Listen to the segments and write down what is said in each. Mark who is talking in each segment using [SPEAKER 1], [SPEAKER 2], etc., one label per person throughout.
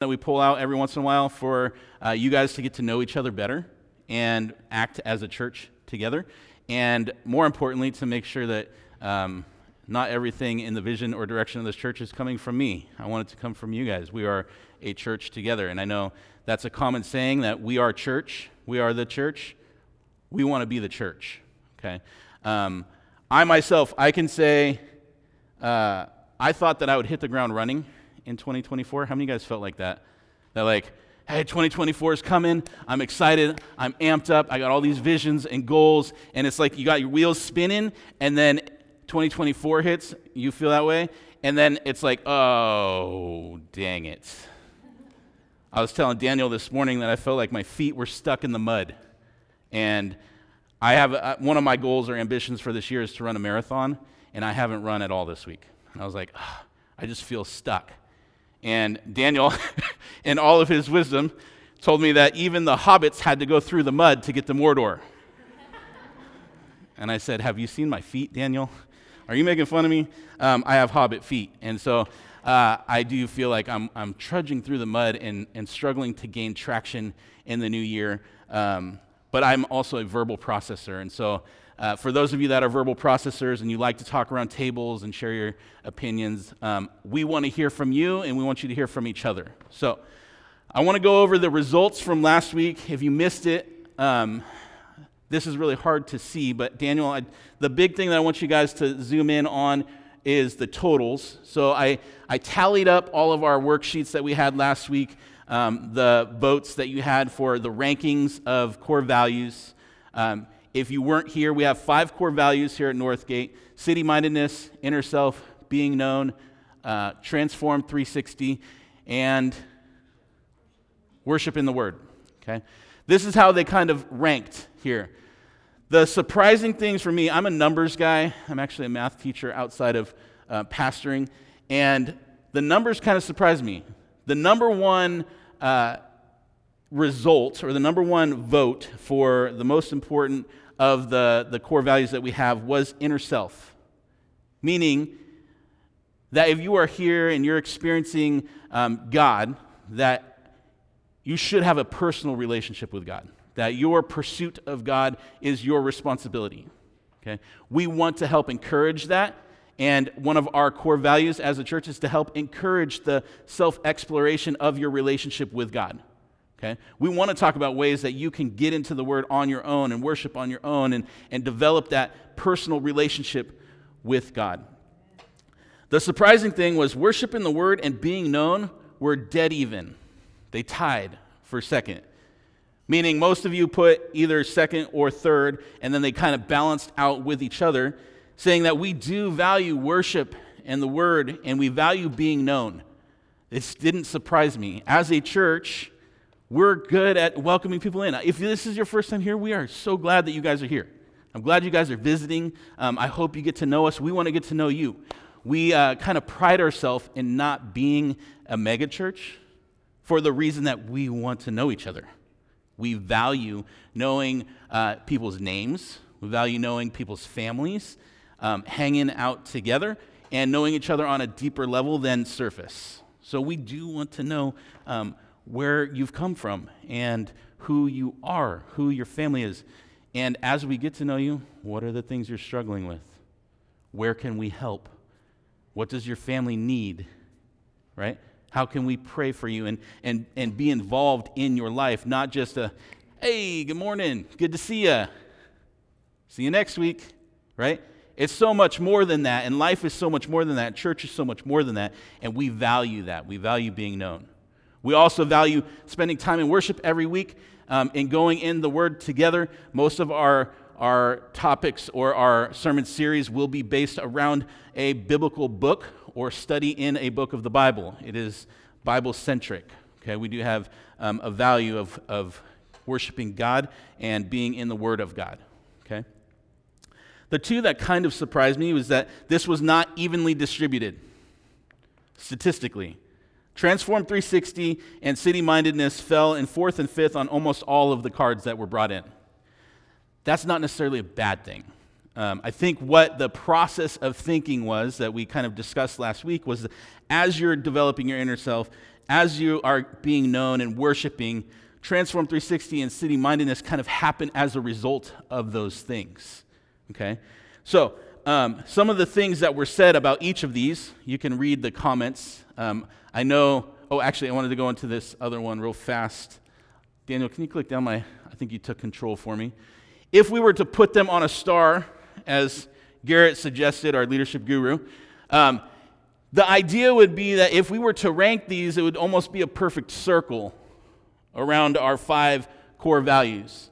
[SPEAKER 1] that we pull out every once in a while for uh, you guys to get to know each other better and act as a church together. And more importantly, to make sure that um, not everything in the vision or direction of this church is coming from me. I want it to come from you guys. We are a church together. And I know that's a common saying that we are church, we are the church. We want to be the church. Okay? Um, I myself, I can say, uh, I thought that I would hit the ground running in 2024? How many of you guys felt like that? That, like, hey, 2024 is coming. I'm excited. I'm amped up. I got all these visions and goals. And it's like you got your wheels spinning, and then 2024 hits. You feel that way? And then it's like, oh, dang it. I was telling Daniel this morning that I felt like my feet were stuck in the mud. And I have a, one of my goals or ambitions for this year is to run a marathon, and I haven't run at all this week. And I was like, I just feel stuck. And Daniel, in all of his wisdom, told me that even the hobbits had to go through the mud to get to Mordor. and I said, Have you seen my feet, Daniel? Are you making fun of me? Um, I have hobbit feet. And so uh, I do feel like I'm, I'm trudging through the mud and, and struggling to gain traction in the new year. Um, but I'm also a verbal processor. And so uh, for those of you that are verbal processors and you like to talk around tables and share your opinions, um, we want to hear from you and we want you to hear from each other. So I want to go over the results from last week. If you missed it, um, this is really hard to see, but Daniel, I, the big thing that I want you guys to zoom in on is the totals. So I, I tallied up all of our worksheets that we had last week, um, the votes that you had for the rankings of core values. Um, if you weren't here, we have five core values here at Northgate city mindedness, inner self, being known, uh, transform 360, and worship in the Word. Okay? This is how they kind of ranked here. The surprising things for me, I'm a numbers guy. I'm actually a math teacher outside of uh, pastoring. And the numbers kind of surprised me. The number one uh, result, or the number one vote for the most important of the, the core values that we have was inner self. Meaning that if you are here and you're experiencing um, God, that you should have a personal relationship with God, that your pursuit of God is your responsibility. Okay? We want to help encourage that. And one of our core values as a church is to help encourage the self exploration of your relationship with God. Okay? We want to talk about ways that you can get into the Word on your own and worship on your own and, and develop that personal relationship with God. The surprising thing was worship in the Word and being known were dead even. They tied for second. Meaning, most of you put either second or third, and then they kind of balanced out with each other, saying that we do value worship and the Word, and we value being known. This didn't surprise me. As a church, we're good at welcoming people in. If this is your first time here, we are so glad that you guys are here. I'm glad you guys are visiting. Um, I hope you get to know us. We want to get to know you. We uh, kind of pride ourselves in not being a megachurch for the reason that we want to know each other. We value knowing uh, people's names, we value knowing people's families, um, hanging out together, and knowing each other on a deeper level than surface. So we do want to know. Um, where you've come from and who you are, who your family is. And as we get to know you, what are the things you're struggling with? Where can we help? What does your family need? Right? How can we pray for you and, and, and be involved in your life? Not just a, hey, good morning, good to see you. See you next week, right? It's so much more than that, and life is so much more than that. Church is so much more than that, and we value that. We value being known. We also value spending time in worship every week um, and going in the Word together. Most of our, our topics or our sermon series will be based around a biblical book or study in a book of the Bible. It is Bible centric. Okay, we do have um, a value of, of worshiping God and being in the Word of God. Okay? The two that kind of surprised me was that this was not evenly distributed statistically. Transform 360 and city mindedness fell in fourth and fifth on almost all of the cards that were brought in. That's not necessarily a bad thing. Um, I think what the process of thinking was that we kind of discussed last week was that as you're developing your inner self, as you are being known and worshiping, Transform 360 and city mindedness kind of happen as a result of those things. Okay? So, um, some of the things that were said about each of these, you can read the comments. Um, I know, oh, actually, I wanted to go into this other one real fast. Daniel, can you click down my, I think you took control for me. If we were to put them on a star, as Garrett suggested, our leadership guru, um, the idea would be that if we were to rank these, it would almost be a perfect circle around our five core values.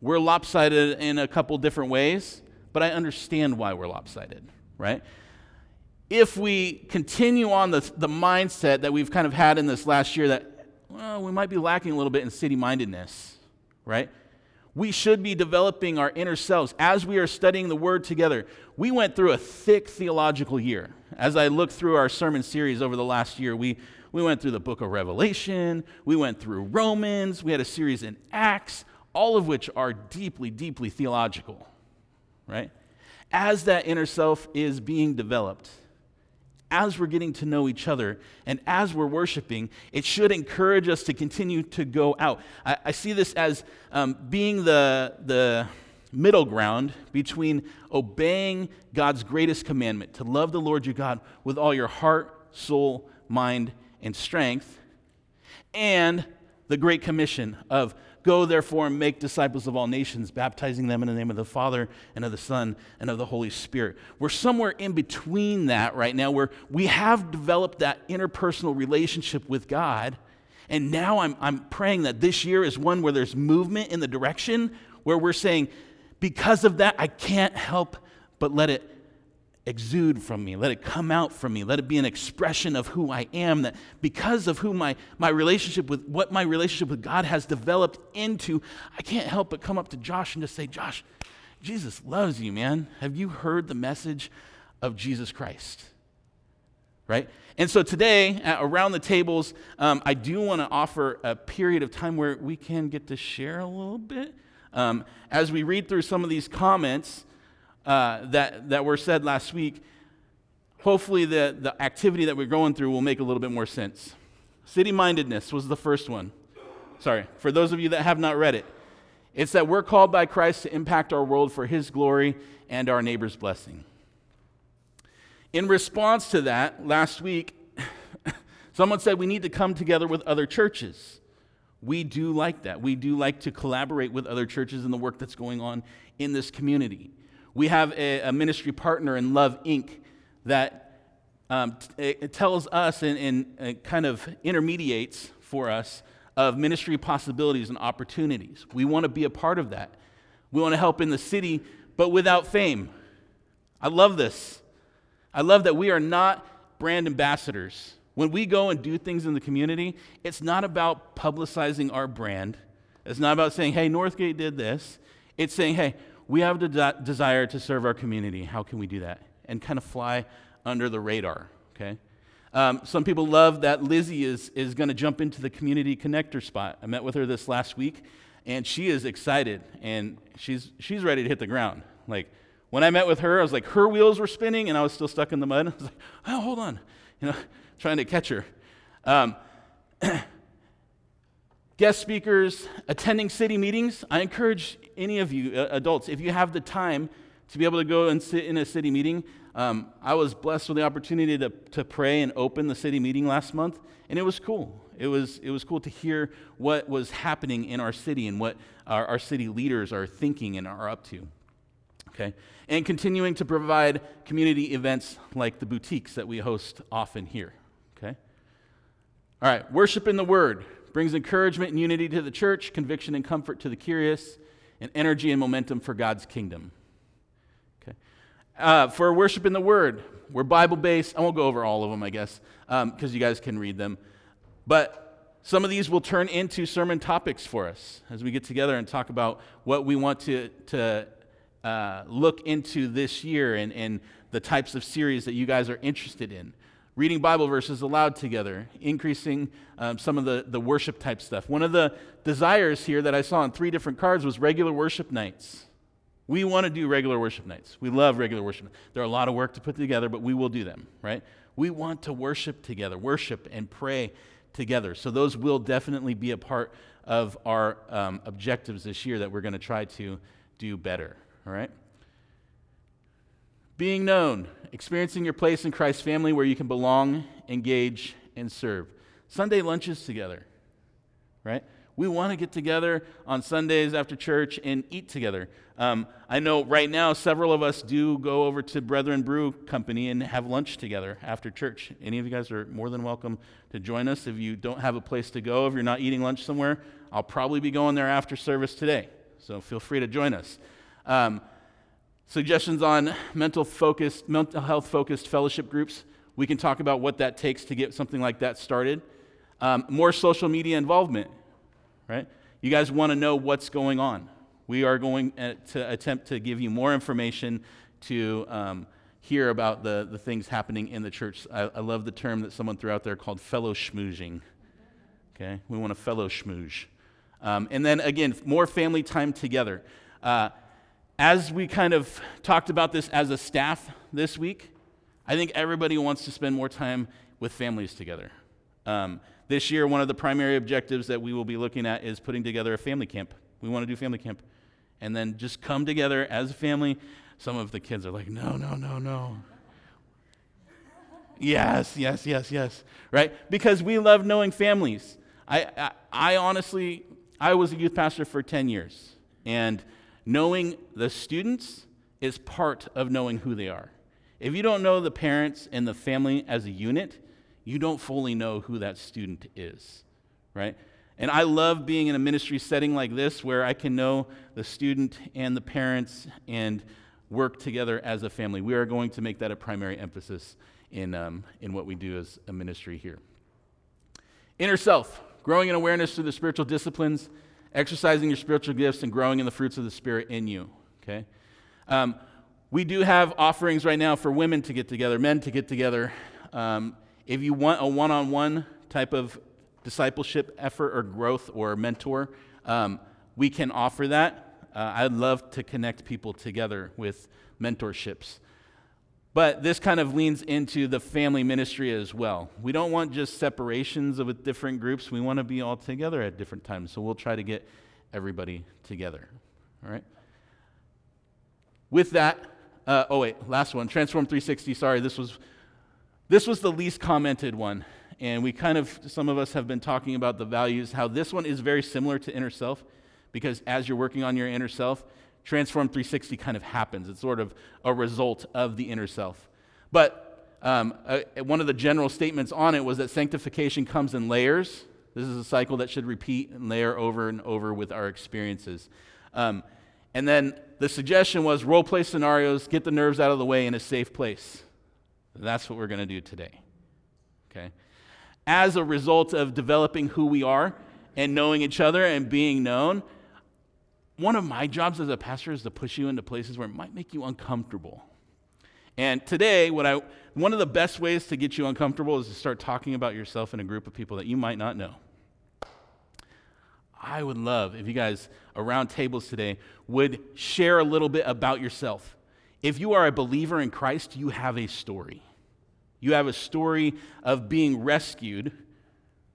[SPEAKER 1] We're lopsided in a couple different ways, but I understand why we're lopsided, right? If we continue on the, the mindset that we've kind of had in this last year that, well, we might be lacking a little bit in city mindedness, right? We should be developing our inner selves as we are studying the Word together. We went through a thick theological year. As I look through our sermon series over the last year, we, we went through the book of Revelation, we went through Romans, we had a series in Acts, all of which are deeply, deeply theological, right? As that inner self is being developed, as we're getting to know each other and as we're worshiping, it should encourage us to continue to go out. I, I see this as um, being the, the middle ground between obeying God's greatest commandment to love the Lord your God with all your heart, soul, mind, and strength, and the Great Commission of go therefore and make disciples of all nations, baptizing them in the name of the Father and of the Son and of the Holy Spirit. We're somewhere in between that right now where we have developed that interpersonal relationship with God. And now I'm, I'm praying that this year is one where there's movement in the direction where we're saying, because of that, I can't help but let it exude from me. Let it come out from me. Let it be an expression of who I am. That because of who my, my relationship with, what my relationship with God has developed into, I can't help but come up to Josh and just say, Josh, Jesus loves you, man. Have you heard the message of Jesus Christ? Right? And so today, around the tables, um, I do want to offer a period of time where we can get to share a little bit. Um, as we read through some of these comments, uh, that, that were said last week, hopefully the, the activity that we're going through will make a little bit more sense. City mindedness was the first one. Sorry, for those of you that have not read it, it's that we're called by Christ to impact our world for his glory and our neighbor's blessing. In response to that, last week, someone said we need to come together with other churches. We do like that. We do like to collaborate with other churches in the work that's going on in this community. We have a, a ministry partner in Love Inc. that um, t- it tells us and, and, and kind of intermediates for us of ministry possibilities and opportunities. We want to be a part of that. We want to help in the city, but without fame. I love this. I love that we are not brand ambassadors. When we go and do things in the community, it's not about publicizing our brand. It's not about saying, hey, Northgate did this. It's saying, hey, we have the de- desire to serve our community. How can we do that? And kind of fly under the radar, okay? Um, some people love that Lizzie is, is going to jump into the community connector spot. I met with her this last week, and she is excited, and she's, she's ready to hit the ground. Like, when I met with her, I was like, her wheels were spinning, and I was still stuck in the mud. I was like, oh, hold on, you know, trying to catch her. Um, guest speakers, attending city meetings. I encourage any of you uh, adults, if you have the time to be able to go and sit in a city meeting, um, I was blessed with the opportunity to, to pray and open the city meeting last month, and it was cool. It was, it was cool to hear what was happening in our city and what our, our city leaders are thinking and are up to. Okay? And continuing to provide community events like the boutiques that we host often here. Okay? All right, worship in the Word brings encouragement and unity to the church, conviction and comfort to the curious, and energy and momentum for God's kingdom. Okay. Uh, for worship in the Word, we're Bible based. I won't go over all of them, I guess, because um, you guys can read them. But some of these will turn into sermon topics for us as we get together and talk about what we want to, to uh, look into this year and, and the types of series that you guys are interested in reading Bible verses aloud together, increasing um, some of the, the worship type stuff. One of the desires here that I saw on three different cards was regular worship nights. We want to do regular worship nights. We love regular worship. There are a lot of work to put together, but we will do them, right? We want to worship together, worship and pray together. So those will definitely be a part of our um, objectives this year that we're going to try to do better. All right? Being known, experiencing your place in Christ's family where you can belong, engage, and serve. Sunday lunches together, right? We want to get together on Sundays after church and eat together. Um, I know right now several of us do go over to Brethren Brew Company and have lunch together after church. Any of you guys are more than welcome to join us. If you don't have a place to go, if you're not eating lunch somewhere, I'll probably be going there after service today. So feel free to join us. Um, suggestions on mental focused, mental health focused fellowship groups. We can talk about what that takes to get something like that started. Um, more social media involvement right? You guys want to know what's going on. We are going uh, to attempt to give you more information to um, hear about the, the things happening in the church. I, I, love the term that someone threw out there called fellow schmoozing. Okay? We want a fellow schmooze. Um, and then again, more family time together. Uh, as we kind of talked about this as a staff this week, I think everybody wants to spend more time with families together. Um, this year, one of the primary objectives that we will be looking at is putting together a family camp. We want to do family camp. And then just come together as a family. Some of the kids are like, no, no, no, no. yes, yes, yes, yes. Right? Because we love knowing families. I, I, I honestly, I was a youth pastor for 10 years. And knowing the students is part of knowing who they are. If you don't know the parents and the family as a unit, you don't fully know who that student is, right? And I love being in a ministry setting like this where I can know the student and the parents and work together as a family. We are going to make that a primary emphasis in, um, in what we do as a ministry here. Inner self, growing in awareness through the spiritual disciplines, exercising your spiritual gifts, and growing in the fruits of the Spirit in you, okay? Um, we do have offerings right now for women to get together, men to get together. Um, if you want a one on one type of discipleship effort or growth or mentor, um, we can offer that. Uh, I'd love to connect people together with mentorships. But this kind of leans into the family ministry as well. We don't want just separations of different groups. We want to be all together at different times. So we'll try to get everybody together. All right? With that, uh, oh, wait, last one Transform 360. Sorry, this was this was the least commented one. And we kind of, some of us have been talking about the values, how this one is very similar to inner self, because as you're working on your inner self, Transform 360 kind of happens. It's sort of a result of the inner self. But um, uh, one of the general statements on it was that sanctification comes in layers. This is a cycle that should repeat and layer over and over with our experiences. Um, and then the suggestion was role play scenarios, get the nerves out of the way in a safe place. That's what we're going to do today. Okay? As a result of developing who we are and knowing each other and being known, one of my jobs as a pastor is to push you into places where it might make you uncomfortable. And today, what I, one of the best ways to get you uncomfortable is to start talking about yourself in a group of people that you might not know. I would love if you guys around tables today would share a little bit about yourself. If you are a believer in Christ, you have a story. You have a story of being rescued,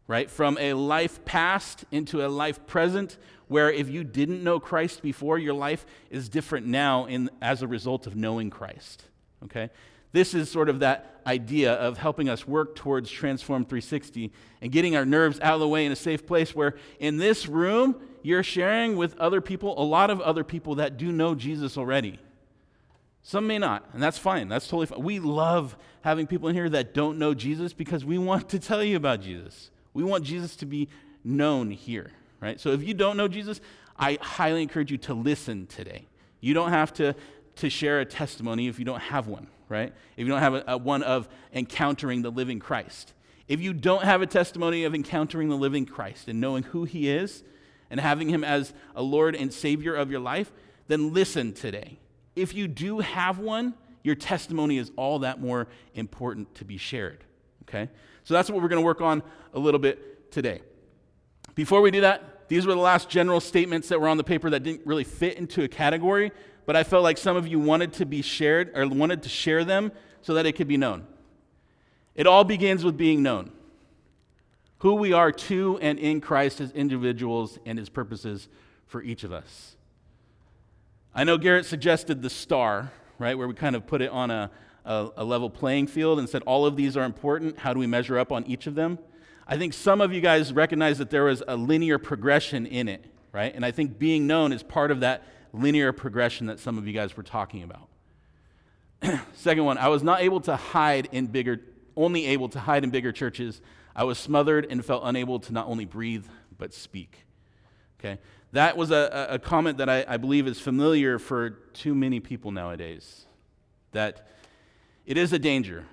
[SPEAKER 1] right, from a life past into a life present, where if you didn't know Christ before, your life is different now in, as a result of knowing Christ. Okay? This is sort of that idea of helping us work towards Transform 360 and getting our nerves out of the way in a safe place where in this room, you're sharing with other people, a lot of other people that do know Jesus already. Some may not, and that's fine. That's totally fine. We love having people in here that don't know Jesus because we want to tell you about Jesus. We want Jesus to be known here, right? So if you don't know Jesus, I highly encourage you to listen today. You don't have to, to share a testimony if you don't have one, right? If you don't have a, a one of encountering the living Christ. If you don't have a testimony of encountering the living Christ and knowing who he is and having him as a Lord and Savior of your life, then listen today if you do have one, your testimony is all that more important to be shared. Okay? So that's what we're going to work on a little bit today. Before we do that, these were the last general statements that were on the paper that didn't really fit into a category, but I felt like some of you wanted to be shared or wanted to share them so that it could be known. It all begins with being known. who we are to and in Christ as individuals and his purposes for each of us. I know Garrett suggested the star, right, where we kind of put it on a, a, a, level playing field and said all of these are important. How do we measure up on each of them? I think some of you guys recognize that there was a linear progression in it, right? And I think being known is part of that linear progression that some of you guys were talking about. Second one, I was not able to hide in bigger, only able to hide in bigger churches. I was smothered and felt unable to not only breathe, but speak. Okay? That was a, a comment that I, I believe is familiar for too many people nowadays. That it is a danger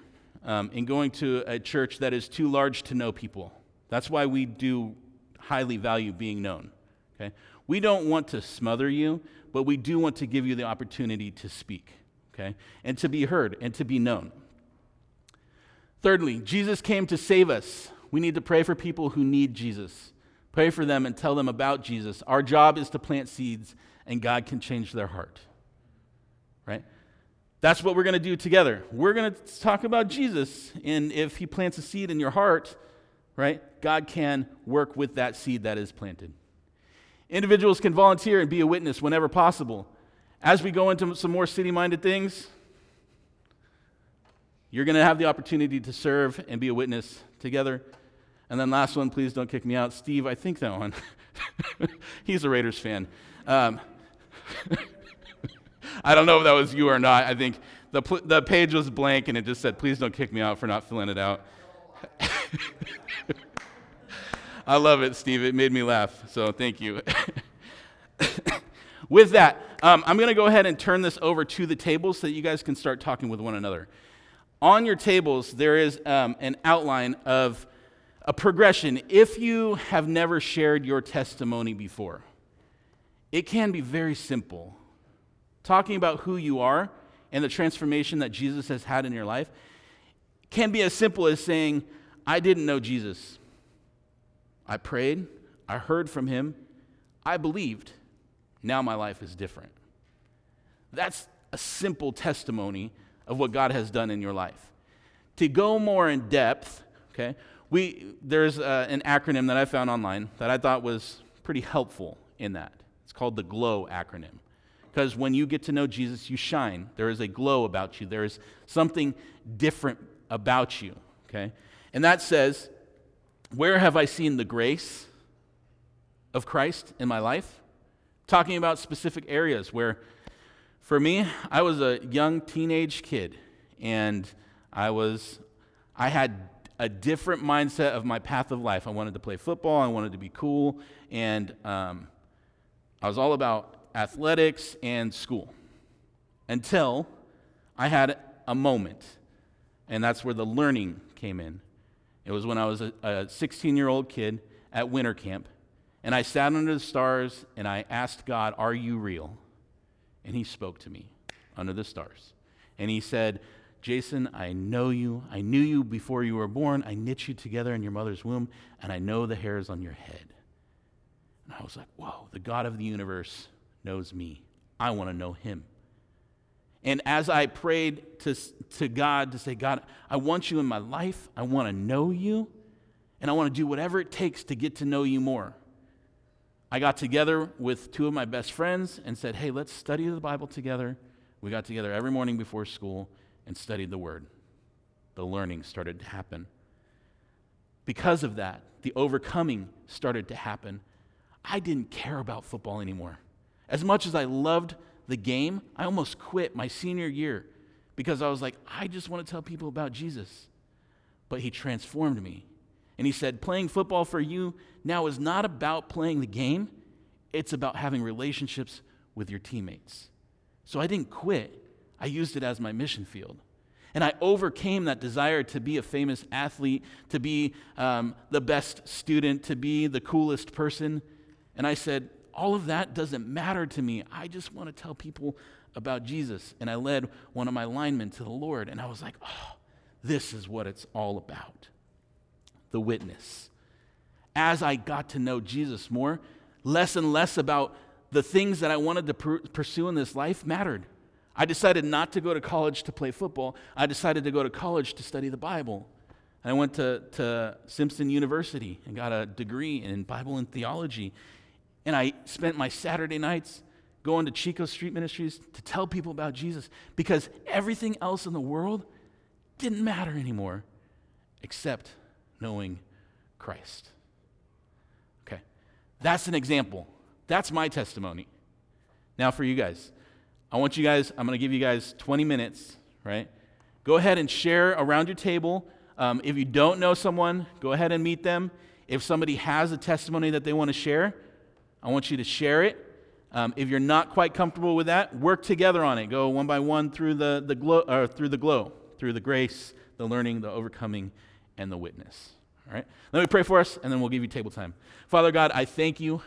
[SPEAKER 1] um, in going to a church that is too large to know people. That's why we do highly value being known. Okay? We don't want to smother you, but we do want to give you the opportunity to speak, okay? And to be heard and to be known. Thirdly, Jesus came to save us. We need to pray for people who need Jesus. Pray for them and tell them about Jesus. Our job is to plant seeds, and God can change their heart. Right? That's what we're going to do together. We're going to talk about Jesus, and if He plants a seed in your heart, right, God can work with that seed that is planted. Individuals can volunteer and be a witness whenever possible. As we go into some more city minded things, you're going to have the opportunity to serve and be a witness together. And then last one, please don't kick me out. Steve, I think that one. He's a Raiders fan. Um, I don't know if that was you or not. I think the, the page was blank and it just said, please don't kick me out for not filling it out. I love it, Steve. It made me laugh. So thank you. with that, um, I'm going to go ahead and turn this over to the tables so that you guys can start talking with one another. On your tables, there is um, an outline of a progression. If you have never shared your testimony before, it can be very simple. Talking about who you are and the transformation that Jesus has had in your life can be as simple as saying, I didn't know Jesus. I prayed, I heard from him, I believed. Now my life is different. That's a simple testimony of what God has done in your life. To go more in depth, okay, we, there's uh, an acronym that I found online that I thought was pretty helpful in that. It's called the GLOW acronym. Because when you get to know Jesus, you shine. There is a glow about you, there is something different about you, okay? And that says where have I seen the grace of Christ in my life? Talking about specific areas where, for me, I was a young teenage kid and I was, I had a different mindset of my path of life. I wanted to play football, I wanted to be cool, and um, I was all about athletics and school until I had a moment, and that's where the learning came in. It was when I was a 16 year old kid at winter camp, and I sat under the stars and I asked God, Are you real? And He spoke to me under the stars. And He said, Jason, I know you. I knew you before you were born. I knit you together in your mother's womb, and I know the hairs on your head. And I was like, Whoa, the God of the universe knows me. I want to know Him. And as I prayed to, to God to say, God, I want you in my life, I want to know you, and I want to do whatever it takes to get to know you more. I got together with two of my best friends and said, Hey, let's study the Bible together. We got together every morning before school and studied the Word. The learning started to happen. Because of that, the overcoming started to happen. I didn't care about football anymore. As much as I loved the game, I almost quit my senior year because I was like, I just want to tell people about Jesus. But he transformed me. And he said, playing football for you now is not about playing the game, it's about having relationships with your teammates. So I didn't quit, I used it as my mission field. And I overcame that desire to be a famous athlete, to be um, the best student, to be the coolest person. And I said, all of that doesn't matter to me. I just want to tell people about Jesus. And I led one of my linemen to the Lord, and I was like, oh, this is what it's all about the witness. As I got to know Jesus more, less and less about the things that I wanted to pursue in this life mattered. I decided not to go to college to play football. I decided to go to college to study the Bible. And I went to, to Simpson University and got a degree in Bible and theology. And I spent my Saturday nights going to Chico Street Ministries to tell people about Jesus because everything else in the world didn't matter anymore except knowing Christ. Okay, that's an example. That's my testimony. Now, for you guys, I want you guys, I'm going to give you guys 20 minutes, right? Go ahead and share around your table. Um, if you don't know someone, go ahead and meet them. If somebody has a testimony that they want to share, I want you to share it. Um, if you're not quite comfortable with that, work together on it. Go one by one through the, the glow, or through the glow, through the grace, the learning, the overcoming, and the witness. All right? Let me pray for us, and then we'll give you table time. Father God, I thank you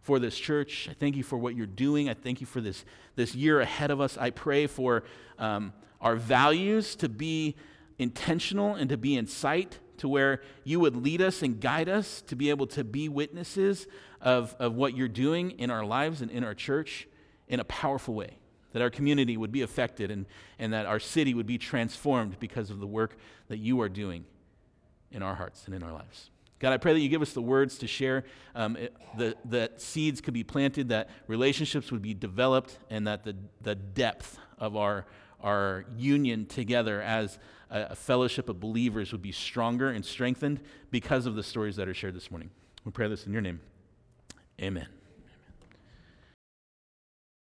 [SPEAKER 1] for this church. I thank you for what you're doing. I thank you for this, this year ahead of us. I pray for um, our values to be intentional and to be in sight to where you would lead us and guide us to be able to be witnesses of, of what you're doing in our lives and in our church in a powerful way. That our community would be affected and, and that our city would be transformed because of the work that you are doing in our hearts and in our lives. God, I pray that you give us the words to share, um, it, the, that seeds could be planted, that relationships would be developed, and that the, the depth of our, our union together as a, fellowship of believers would be stronger and strengthened because of the stories that are shared this morning. We pray this in your name. Amen.